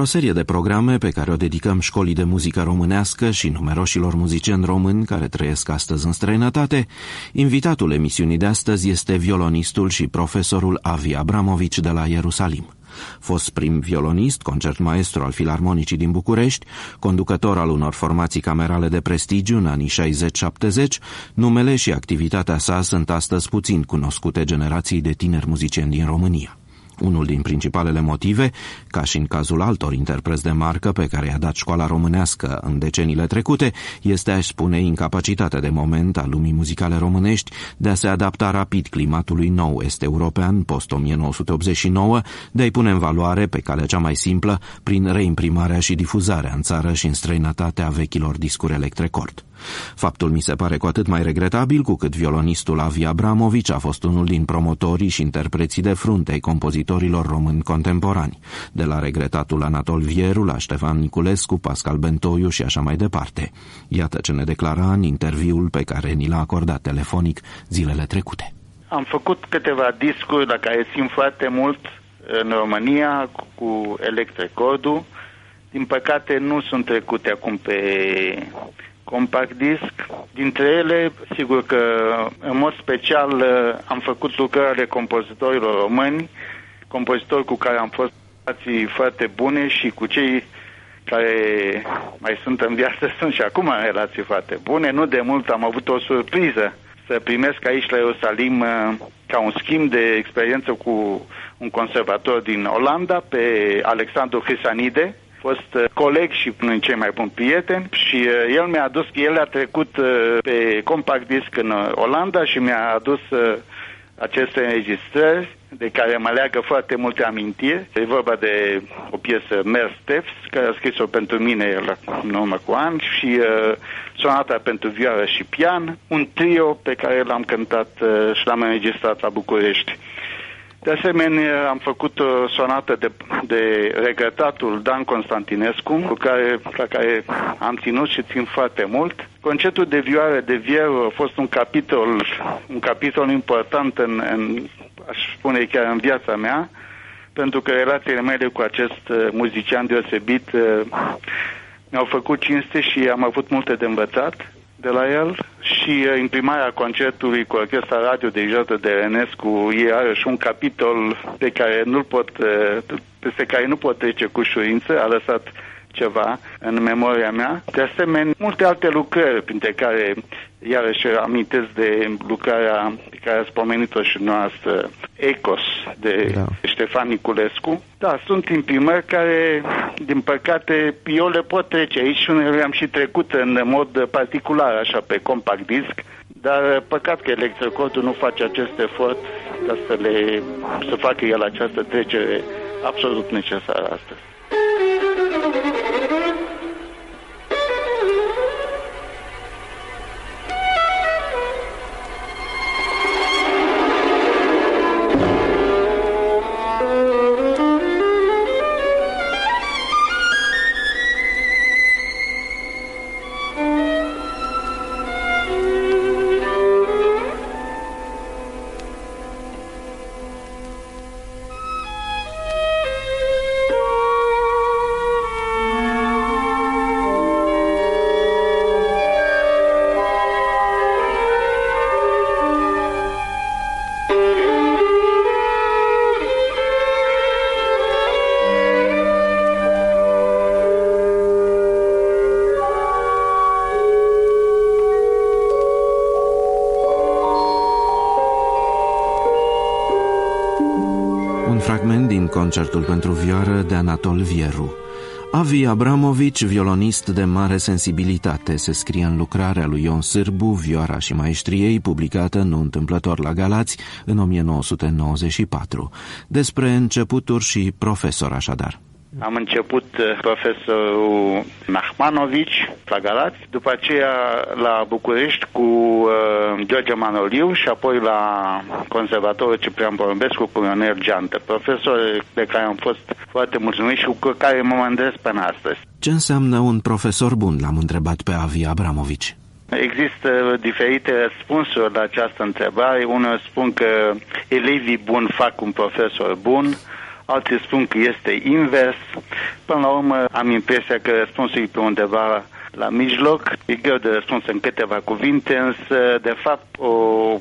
Într-o serie de programe pe care o dedicăm școlii de muzică românească și numeroșilor muzicieni români care trăiesc astăzi în străinătate, invitatul emisiunii de astăzi este violonistul și profesorul Avi Abramovici de la Ierusalim. Fost prim violonist, concert maestru al Filarmonicii din București, conducător al unor formații camerale de prestigiu în anii 60-70, numele și activitatea sa sunt astăzi puțin cunoscute generații de tineri muzicieni din România. Unul din principalele motive, ca și în cazul altor interpreți de marcă pe care i-a dat școala românească în deceniile trecute, este, aș spune, incapacitatea de moment a lumii muzicale românești de a se adapta rapid climatului nou est-european post-1989, de a-i pune în valoare pe calea cea mai simplă prin reimprimarea și difuzarea în țară și în străinătate a vechilor discuri electrecord. Faptul mi se pare cu atât mai regretabil cu cât violonistul Avi Abramovici a fost unul din promotorii și interpreții de frunte ai compozitorilor români contemporani, de la regretatul Anatol Vieru la Ștefan Niculescu, Pascal Bentoiu și așa mai departe. Iată ce ne declara în interviul pe care ni l-a acordat telefonic zilele trecute. Am făcut câteva discuri la care simt foarte mult în România cu electrecordul. Din păcate nu sunt trecute acum pe compact disc. Dintre ele, sigur că în mod special am făcut lucrările compozitorilor români, compozitori cu care am fost relații foarte bune și cu cei care mai sunt în viață sunt și acum în relații foarte bune. Nu de mult am avut o surpriză să primesc aici la Ierusalim ca un schimb de experiență cu un conservator din Olanda, pe Alexandru Hisanide, fost uh, coleg și unul din cei mai buni prieteni și uh, el mi-a adus, el a trecut uh, pe compact disc în Olanda și mi-a adus aceste înregistrări de care mă leagă foarte multe amintiri. E vorba de o piesă Mer Steffs, care a scris-o pentru mine în urmă cu ani și uh, sonata pentru vioară și pian, un trio pe care l-am cântat uh, și l-am înregistrat la București. De asemenea, am făcut o sonată de, de regretatul Dan Constantinescu, cu care, la care am ținut și țin foarte mult. Concertul de vioară de Vieru a fost un capitol, un capitol important în, în, aș spune chiar în viața mea, pentru că relațiile mele cu acest uh, muzician deosebit uh, mi-au făcut cinste și am avut multe de învățat de la el. Și uh, imprimarea concertului cu orchestra radio dirijată de Renescu e iarăși un capitol pe care nu pot, uh, peste care nu pot trece cu ușurință, a lăsat ceva în memoria mea. De asemenea, multe alte lucrări, printre care iarăși amintesc de lucrarea pe care a spomenit-o și noastră, Ecos, de da. Ștefan Niculescu. Da, sunt imprimări care, din păcate, eu le pot trece aici și unele am și trecut în mod particular, așa, pe compact disc, dar păcat că electrocodul nu face acest efort ca să, le, să facă el această trecere absolut necesară astăzi. Anatol Vieru. Avi Abramovici, violonist de mare sensibilitate, se scrie în lucrarea lui Ion Sârbu, Vioara și Maestriei, publicată nu întâmplător la Galați în 1994, despre începuturi și profesor așadar. Am început uh, profesorul Nahmanovici la Galați, după aceea la București cu uh, George Manoliu și apoi la Conservatorul Ciprian Porumbescu cu Ionel Geantă, profesori de care am fost foarte mulțumit și cu care mă mândresc până astăzi. Ce înseamnă un profesor bun? L-am întrebat pe Avi Abramovici. Există diferite răspunsuri la această întrebare. Unul spun că elevii buni fac un profesor bun, alții spun că este invers. Până la urmă am impresia că răspunsul e pe undeva la mijloc. E greu de răspuns în câteva cuvinte, însă, de fapt, o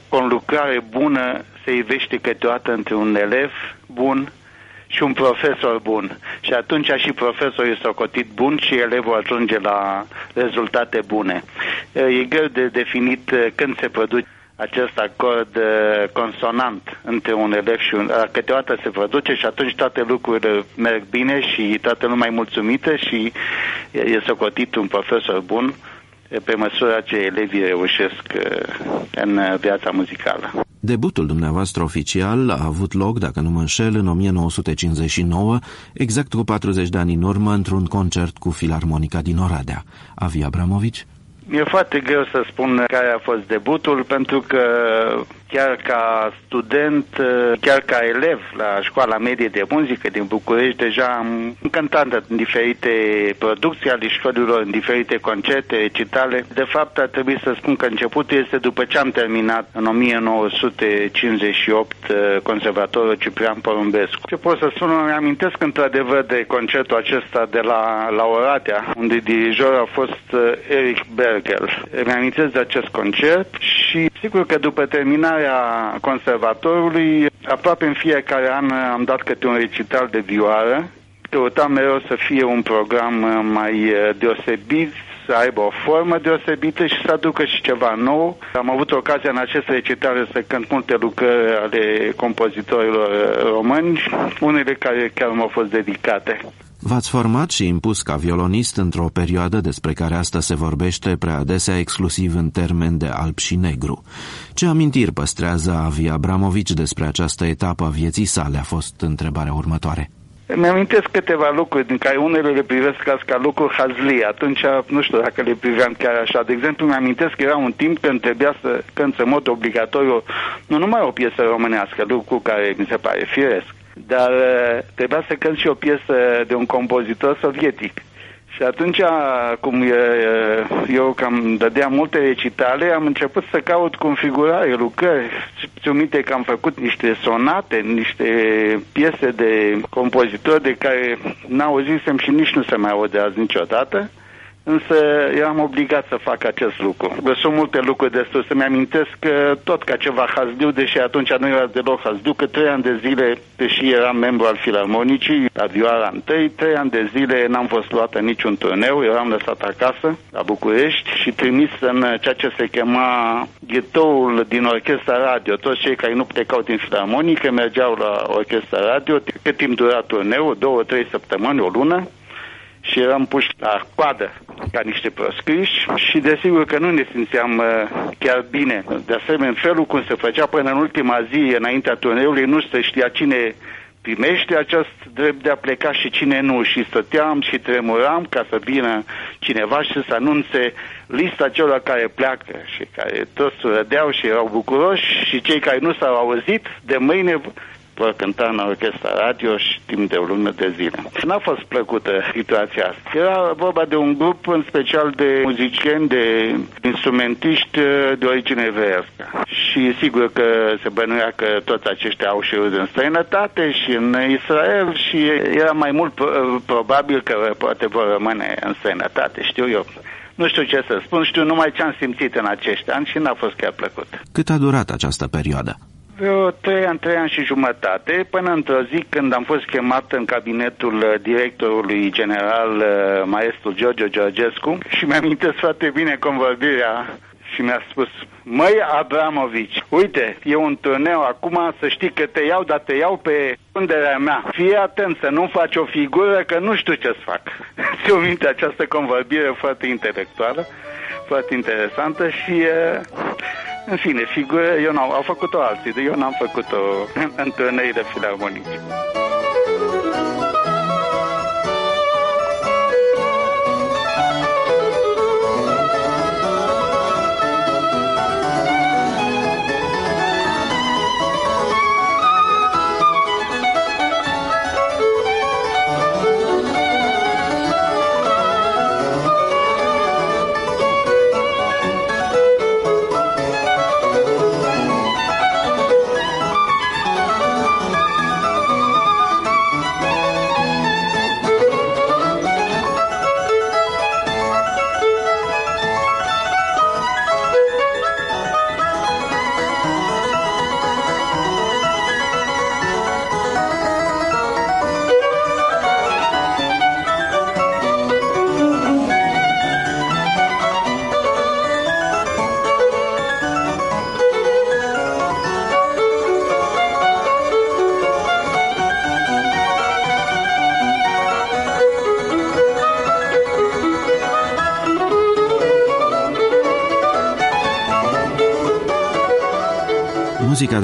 conlucrare bună se ivește câteodată între un elev bun și un profesor bun. Și atunci și profesorul este socotit bun și elevul ajunge la rezultate bune. E greu de definit când se produce acest acord consonant între un elev și un... Câteodată se produce și atunci toate lucrurile merg bine și toată lumea e mulțumită și e socotit un profesor bun pe măsura ce elevii reușesc în viața muzicală. Debutul dumneavoastră oficial a avut loc, dacă nu mă înșel, în 1959, exact cu 40 de ani în urmă, într-un concert cu Filarmonica din Oradea. Avi Abramovici? Mi-e foarte greu să spun care a fost debutul, pentru că chiar ca student, chiar ca elev la școala medie de muzică din București, deja am cântat în diferite producții ale școlilor, în diferite concerte, recitale. De fapt, ar trebui să spun că începutul este după ce am terminat în 1958 Conservatorul Ciprian Porumbescu. Ce pot să spun, îmi amintesc într-adevăr de concertul acesta de la, la Oradea, unde dirijor a fost Eric Bergel. Îmi amintesc de acest concert și sigur că după terminarea lucrarea conservatorului, aproape în fiecare an am dat câte un recital de vioară. Căutam mereu să fie un program mai eh, deosebit, să aibă o formă deosebită și să aducă și ceva nou. Am avut ocazia în acest recital să cânt multe lucrări ale compozitorilor eh, români, unele care chiar m-au fost dedicate. V-ați format și impus ca violonist într-o perioadă despre care asta se vorbește prea adesea exclusiv în termen de alb și negru. Ce amintiri păstrează Avi Abramovici despre această etapă a vieții sale a fost întrebarea următoare. Îmi amintesc câteva lucruri din care unele le privesc ca, ca lucruri hazli. Atunci nu știu dacă le priveam chiar așa. De exemplu, îmi amintesc că era un timp când trebuia să cânt în mod obligatoriu nu numai o piesă românească, lucru care mi se pare firesc, dar uh, trebuia să cânt și o piesă de un compozitor sovietic. Și atunci, cum eu cam dădeam multe recitale, am început să caut configurare, lucrări. Ți minte că am făcut niște sonate, niște piese de compozitori de care n-auzisem și nici nu se mai aude azi niciodată însă eram obligat să fac acest lucru. Sunt multe lucruri destul să-mi amintesc că tot ca ceva hazdiu, deși atunci nu era deloc hazdiu, că trei ani de zile, deși eram membru al Filarmonicii, la vioara întâi, trei ani de zile n-am fost luat în niciun turneu, eram lăsat acasă, la București, și trimis în ceea ce se chema ghetoul din orchestra radio. Toți cei care nu plecau din Filarmonică mergeau la orchestra radio, cât timp dura turneul, două, trei săptămâni, o lună, și eram puși la coadă ca niște proscriși și desigur că nu ne simțeam uh, chiar bine. De asemenea, felul cum se făcea până în ultima zi, înaintea turneului, nu se știa cine primește acest drept de a pleca și cine nu. Și stăteam și tremuram ca să vină cineva și să anunțe lista celor care pleacă și care toți rădeau și erau bucuroși și cei care nu s-au auzit, de mâine vor cânta în orchestra radio și timp de o lună de zile. N-a fost plăcută situația asta. Era vorba de un grup în special de muzicieni, de instrumentiști de origine evrească. Și sigur că se bănuia că toți aceștia au și în străinătate și în Israel și era mai mult probabil că poate vor rămâne în străinătate, știu eu. Nu știu ce să spun, știu numai ce am simțit în acești ani și n-a fost chiar plăcut. Cât a durat această perioadă? Vreo trei ani, trei ani și jumătate, până într-o zi când am fost chemat în cabinetul uh, directorului general uh, maestru Giorgio Georgescu și mi-amintesc foarte bine convorbirea și mi-a spus, măi Abramovici, uite, e un turneu acum, să știi că te iau, dar te iau pe underea mea. Fii atent să nu faci o figură, că nu știu ce să fac. Ți-o minte această convorbire foarte intelectuală, foarte interesantă și uh, în fine, figură, eu n-au, au făcut-o alții, eu n-am făcut-o în, în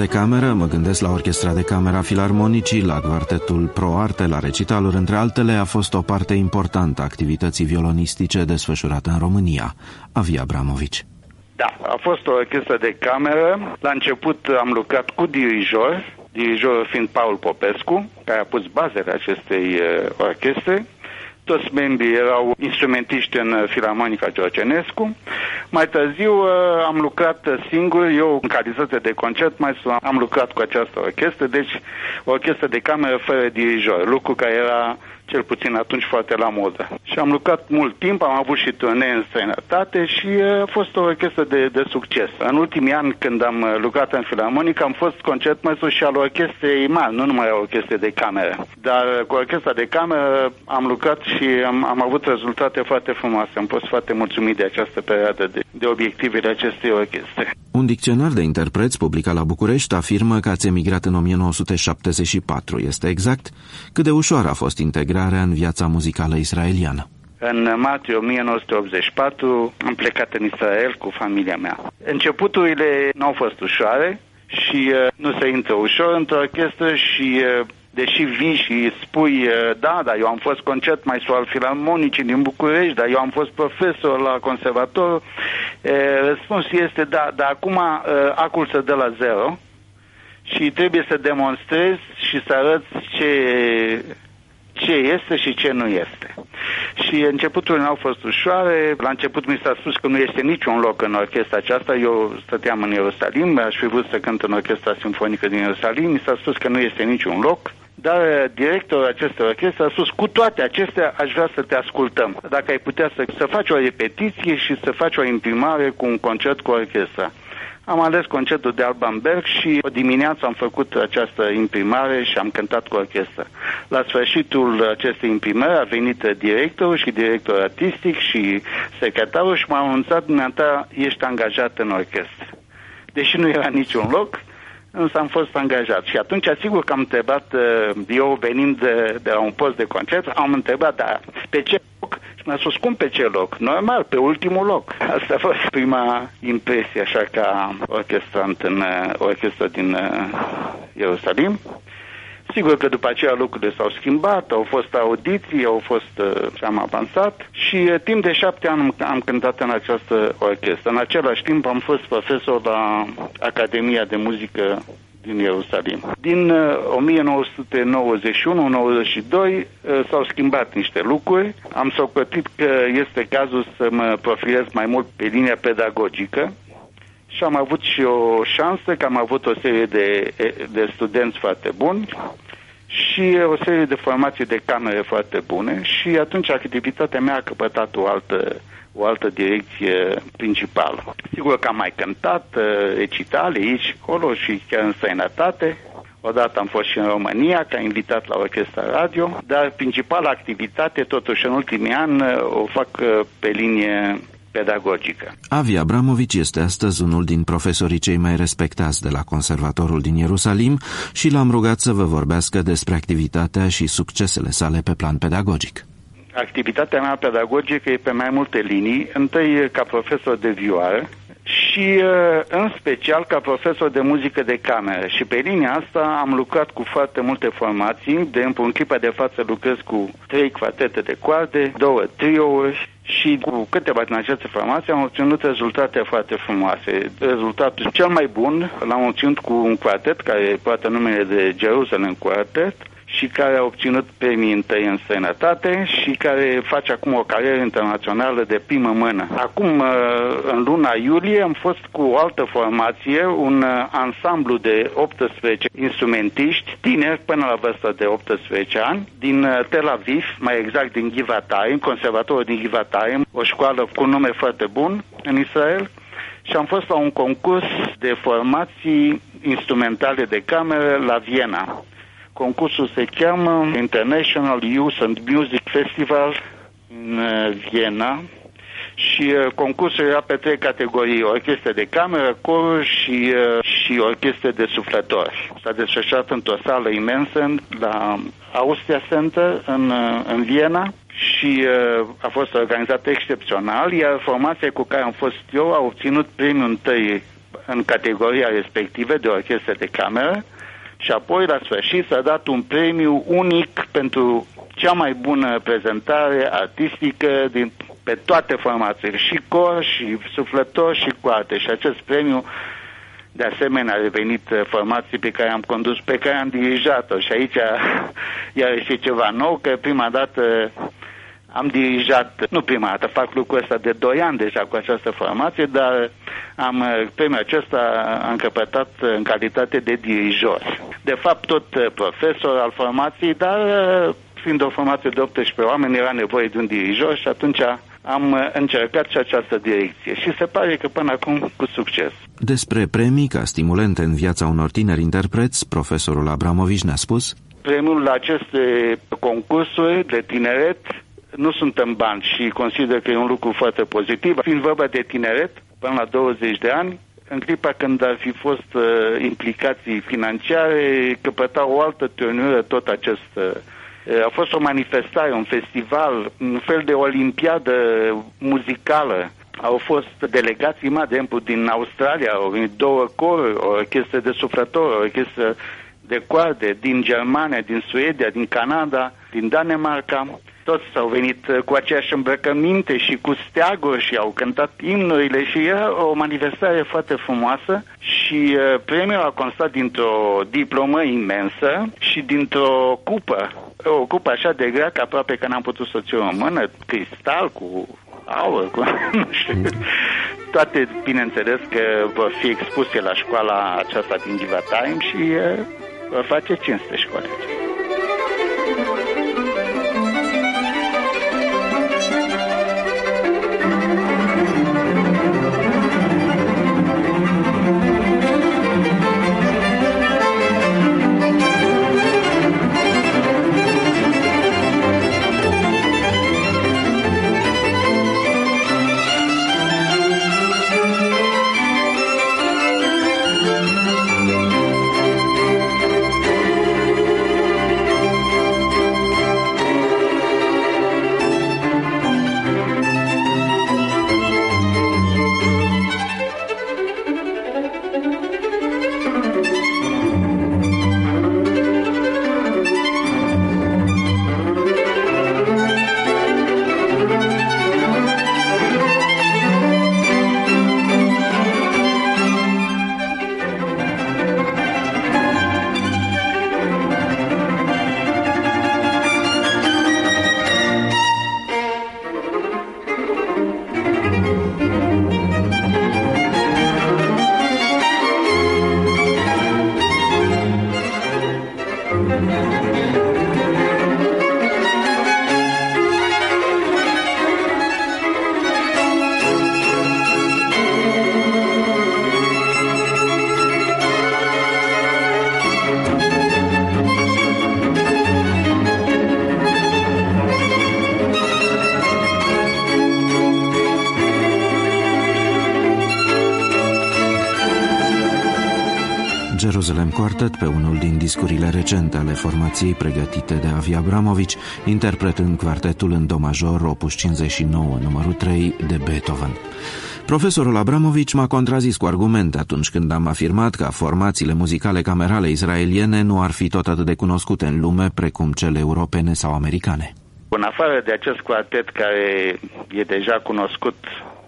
de cameră mă gândesc la orchestra de camera filarmonicii, la quartetul Pro Arte, la recitaluri, între altele, a fost o parte importantă a activității violonistice desfășurată în România. Avia Abramovici. Da, a fost o orchestră de cameră. La început am lucrat cu dirijor, dirijorul fiind Paul Popescu, care a pus bazele acestei uh, orchestre. Toți membrii erau instrumentiști în Filarmonica Georgenescu. Mai târziu uh, am lucrat singur, eu în calitate de concert mai am lucrat cu această orchestră, deci o orchestră de cameră fără dirijor, lucru care era cel puțin atunci foarte la modă. Și am lucrat mult timp, am avut și turnee în străinătate și a fost o orchestră de, de succes. În ultimii ani, când am lucrat în filarmonică, am fost concertmaestru și al orchestrei mari, nu numai orchestre de cameră. Dar cu orchestra de cameră am lucrat și am, am avut rezultate foarte frumoase. Am fost foarte mulțumit de această perioadă de, de obiectivele acestei orchestre. Un dicționar de interpreți publicat la București afirmă că ați emigrat în 1974. Este exact? Cât de ușor a fost integrarea în viața muzicală israeliană? În martie 1984 am plecat în Israel cu familia mea. Începuturile nu au fost ușoare și uh, nu se intră ușor într-o orchestră și uh, deși vii și spui, uh, da, da, eu am fost concert mai al filarmonicii din București, dar eu am fost profesor la conservator, răspunsul este da, dar acum acul se dă la zero și trebuie să demonstrezi și să arăți ce, ce este și ce nu este. Și începutul nu au fost ușoare. La început mi s-a spus că nu este niciun loc în orchestra aceasta. Eu stăteam în Ierusalim, aș fi vrut să cânt în orchestra simfonică din Ierusalim. Mi s-a spus că nu este niciun loc. Dar uh, directorul acestei orchestre a spus, cu toate acestea aș vrea să te ascultăm. Dacă ai putea să, să faci o repetiție și să faci o imprimare cu un concert cu orchestra. Am ales concertul de Alban Berg și o dimineață am făcut această imprimare și am cântat cu orchestra. La sfârșitul acestei imprimări a venit directorul și directorul artistic și secretarul și m-a anunțat, dumneata, ești angajat în orchestră. Deși nu era niciun loc, însă am fost angajat. Și atunci, sigur că am întrebat, uh, eu venind de, de la un post de concert, am întrebat, dar pe ce loc? Și mi-a spus, cum pe ce loc? Normal, pe ultimul loc. Asta a fost prima impresie, așa ca orchestrant în uh, orchestra din uh, Ierusalim. Sigur că după aceea lucrurile s-au schimbat, au fost audiții, au fost uh, și am avansat și uh, timp de șapte ani am cântat în această orchestră. În același timp am fost profesor la Academia de Muzică din Ierusalim. Din uh, 1991-92 uh, s-au schimbat niște lucruri. Am socotit că este cazul să mă profilez mai mult pe linia pedagogică și am avut și o șansă că am avut o serie de, de studenți foarte buni și o serie de formații de camere foarte bune și atunci activitatea mea a căpătat o altă, o altă direcție principală. Sigur că am mai cântat recitale aici și acolo și chiar în străinătate. Odată am fost și în România ca invitat la orchestra radio, dar principala activitate, totuși în ultimii ani, o fac pe linie pedagogică. Avi Abramovici este astăzi unul din profesorii cei mai respectați de la Conservatorul din Ierusalim și l-am rugat să vă vorbească despre activitatea și succesele sale pe plan pedagogic. Activitatea mea pedagogică e pe mai multe linii. Întâi ca profesor de vioară, și uh, în special ca profesor de muzică de cameră. Și pe linia asta am lucrat cu foarte multe formații. De exemplu, în clipa de față lucrez cu trei quartete de coarde, două triouri și cu câteva din aceste formații am obținut rezultate foarte frumoase. Rezultatul cel mai bun l-am obținut cu un quartet care poate numele de Jerusalem Quartet, și care a obținut premii întâi în străinătate și care face acum o carieră internațională de primă mână. Acum, uh, în luna iulie, am fost cu o altă formație, un uh, ansamblu de 18 instrumentiști, tineri până la vârsta de 18 ani, din uh, Tel Aviv, mai exact din Givatayim, conservatorul din Givatayim, o școală cu un nume foarte bun în Israel, și am fost la un concurs de formații instrumentale de cameră la Viena. Concursul se cheamă International Youth and Music Festival în uh, Viena și uh, concursul era pe trei categorii, orchestre de cameră, cor și, uh, și orchestre de suflători. S-a desfășurat într-o sală imensă la Austria Center în, în Viena și uh, a fost organizat excepțional, iar formația cu care am fost eu a obținut premiul întâi în categoria respectivă de orchestră de cameră și apoi la sfârșit s-a dat un premiu unic pentru cea mai bună prezentare artistică din, pe toate formațiile, și cor, și suflător, și coarte. Și acest premiu de asemenea a revenit uh, formații pe care am condus, pe care am dirijat-o. Și aici iar este ceva nou, că prima dată am dirijat, nu prima dată, fac lucrul ăsta de 2 ani deja cu această formație, dar am, uh, premiul acesta am căpătat în calitate de dirijor. De fapt, tot uh, profesor al formației, dar fiind o formație de 18 oameni, era nevoie de un dirijor și atunci am uh, încercat și această direcție și se pare că până acum cu succes. Despre premii ca stimulente în viața unor tineri interpreți, profesorul Abramovici ne-a spus Premiul la aceste concursuri de tineret nu sunt în bani și consider că e un lucru foarte pozitiv. Fiind vorba de tineret, până la 20 de ani, în clipa când ar fi fost uh, implicații financiare, căpăta o altă turnură tot acest uh, a fost o manifestare, un festival, un fel de olimpiadă muzicală. Au fost delegații mari, de exemplu, din Australia, au venit două coruri, o orchestră de suflători, o orchestră de coarde, din Germania, din Suedia, din Canada, din Danemarca toți s-au venit uh, cu aceeași îmbrăcăminte și cu steaguri și au cântat imnurile și era o manifestare foarte frumoasă și uh, premiul a constat dintr-o diplomă imensă și dintr-o cupă, o cupă așa de grea că aproape că n-am putut să o țin în mână, cristal cu aur, cu, nu știu. Toate, bineînțeles, că vor fi expuse la școala aceasta din Time și uh, vor face cinste școala Quartet pe unul din discurile recente ale formației pregătite de Avi Abramovici, interpretând quartetul în do major opus 59, numărul 3 de Beethoven. Profesorul Abramovici m-a contrazis cu argumente atunci când am afirmat că formațiile muzicale camerale israeliene nu ar fi tot atât de cunoscute în lume precum cele europene sau americane. În afară de acest quartet care e deja cunoscut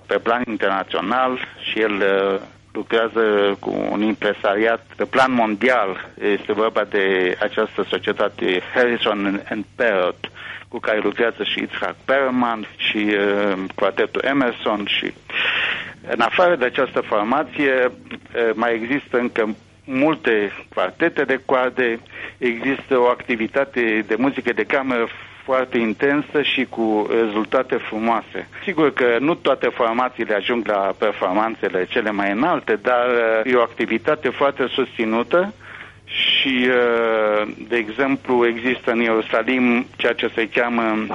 pe plan internațional și el lucrează cu un impresariat pe plan mondial. Este vorba de această societate Harrison and Parrott, cu care lucrează și Itzhak Perlman și uh, quartetul Emerson și în afară de această formație uh, mai există încă multe quartete de coarde, există o activitate de muzică de cameră foarte intensă și cu rezultate frumoase. Sigur că nu toate formațiile ajung la performanțele cele mai înalte, dar uh, e o activitate foarte susținută și, uh, de exemplu, există în Ierusalim ceea ce se cheamă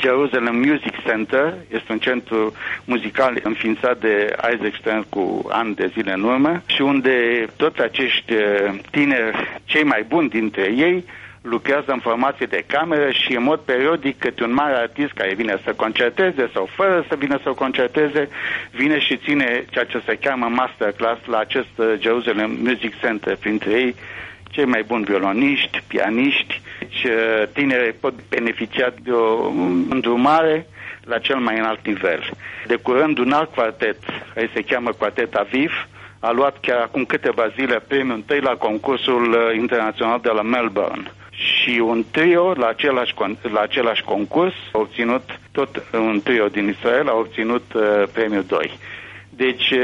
Jerusalem Music Center este un centru muzical înființat de Isaac Stern cu ani de zile în urmă și unde toți acești uh, tineri, cei mai buni dintre ei, lucrează în formație de cameră și în mod periodic câte un mare artist care vine să concerteze sau fără să vină să concerteze, vine și ține ceea ce se cheamă masterclass la acest uh, Jerusalem Music Center, printre ei cei mai buni violoniști, pianiști și uh, tineri pot beneficia de o îndrumare la cel mai înalt nivel. De curând un alt quartet, care se cheamă Quartet Aviv, a luat chiar acum câteva zile premiul întâi la concursul uh, internațional de la Melbourne și un trio la același, la același concurs a obținut, tot un trio din Israel a obținut uh, premiul 2. Deci uh,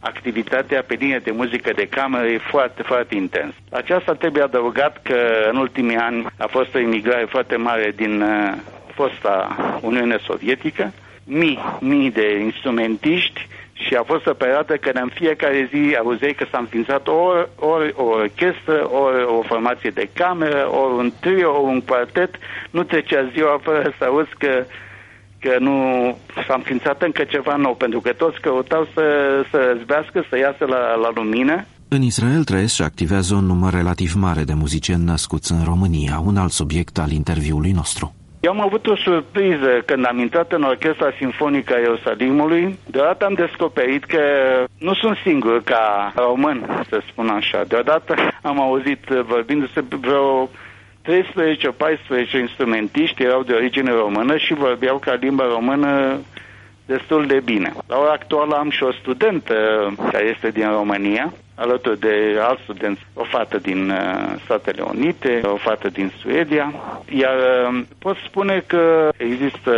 activitatea pe linie de muzică de cameră e foarte, foarte intens. Aceasta trebuie adăugat că în ultimii ani a fost o imigrare foarte mare din uh, fosta Uniune Sovietică, mii, mii de instrumentiști și a fost o perioadă când în fiecare zi auzeai că s-a înființat ori, ori o orchestră, ori o formație de cameră, ori un trio, ori un quartet. Nu trecea ziua fără să auzi că, că nu s-a înființat încă ceva nou, pentru că toți căutau să, să răzbească, să iasă la, la lumină. În Israel trăiesc și activează un număr relativ mare de muzicieni născuți în România, un alt subiect al interviului nostru. Eu am avut o surpriză când am intrat în Orchestra Sinfonică a Ierusalimului. Deodată am descoperit că nu sunt singur ca român, să spun așa. Deodată am auzit vorbindu-se vreo 13-14 instrumentiști erau de origine română și vorbeau ca limba română destul de bine. La ora actuală am și o studentă care este din România, alături de alți studenți, o fată din uh, Statele Unite, o fată din Suedia, iar uh, pot spune că există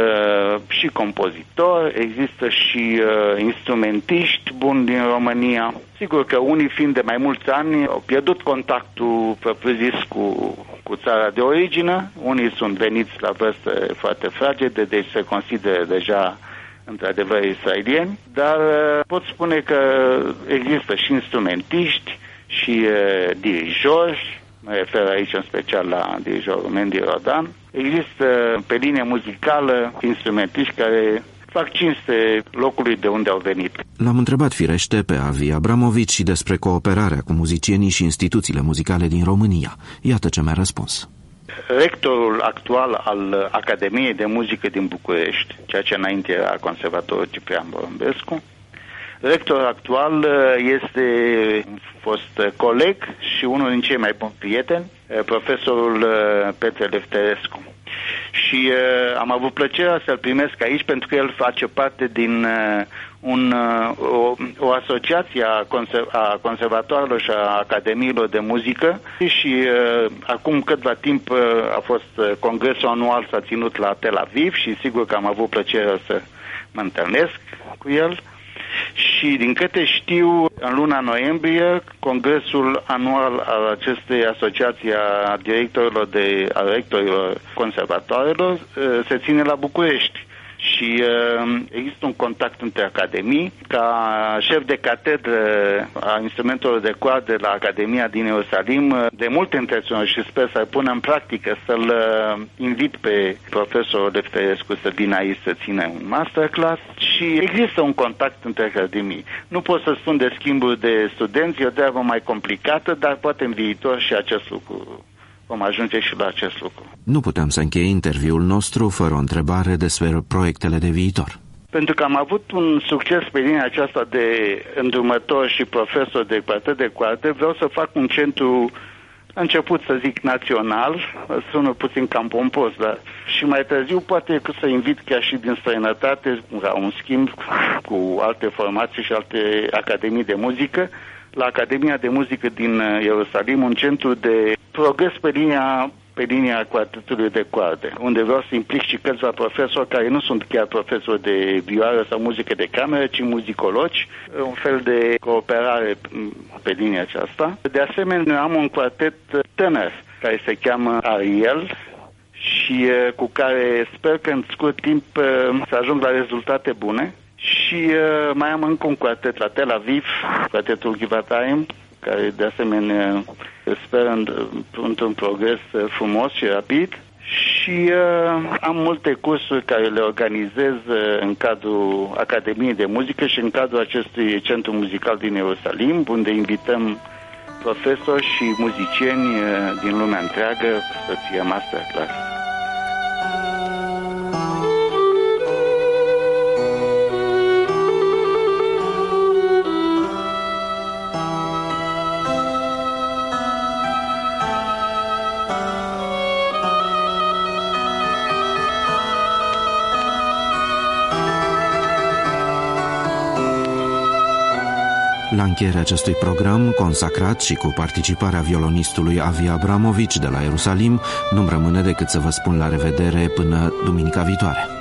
și compozitori, există și uh, instrumentiști buni din România. Sigur că unii fiind de mai mulți ani au pierdut contactul propriu-zis cu, cu țara de origine, unii sunt veniți la vârstă foarte fragede, deci se consideră deja într-adevăr israelieni, dar uh, pot spune că există și instrumentiști și uh, dirijori, mă refer aici în special la dirijorul Mendy Rodan. Există pe linie muzicală instrumentiști care fac cinste locului de unde au venit. L-am întrebat firește pe Avi Abramovici și despre cooperarea cu muzicienii și instituțiile muzicale din România. Iată ce mi-a răspuns rectorul actual al Academiei de Muzică din București, ceea ce înainte era Conservatorul Ciprian Borumbescu. Rectorul actual uh, este fost coleg și unul din cei mai buni prieteni, uh, profesorul uh, Petre Lefterescu. Și uh, am avut plăcerea să-l primesc aici pentru că el face parte din uh, un, uh, o, o asociație a, conser- a conservatoarelor și a academiilor de muzică și uh, acum câtva timp uh, a fost uh, congresul anual s-a ținut la Tel Aviv și sigur că am avut plăcerea să mă întâlnesc cu el. Și din câte știu, în luna noiembrie, congresul anual al acestei asociații a directorilor de a rectorilor conservatoarelor uh, se ține la București și uh, există un contact între academii. Ca șef de catedră a instrumentelor de coadă la Academia din Ierusalim, uh, de multe intenționări și sper să pună în practică să-l uh, invit pe profesorul Lefterescu să vină aici să țină un masterclass și există un contact între academii. Nu pot să spun de schimbul de studenți, e o treabă mai complicată, dar poate în viitor și acest lucru vom ajunge și la acest lucru. Nu putem să încheie interviul nostru fără o întrebare despre proiectele de viitor. Pentru că am avut un succes pe linia aceasta de îndrumător și profesor de quartet de coarte, vreau să fac un centru a început să zic național, sună puțin cam pompos, dar și mai târziu poate că să invit chiar și din străinătate la un schimb cu alte formații și alte academii de muzică, la Academia de Muzică din Ierusalim, un centru de progres pe linia pe linia quartetului de coarde, unde vreau să implic și câțiva profesori care nu sunt chiar profesori de vioară sau muzică de cameră, ci muzicologi, un fel de cooperare pe linia aceasta. De asemenea, am un quartet tânăr care se cheamă Ariel, și cu care sper că în scurt timp să ajung la rezultate bune. Și mai am încă un quartet la Tel Aviv, quartetul Givataim, care de asemenea sper într-un progres frumos și rapid și uh, am multe cursuri care le organizez uh, în cadrul Academiei de Muzică și în cadrul acestui centru muzical din Ierusalim, unde invităm profesori și muzicieni din lumea întreagă să fie masterclass. Încheierea acestui program, consacrat și cu participarea violonistului Avi Abramovici de la Ierusalim, nu-mi rămâne decât să vă spun la revedere până duminica viitoare.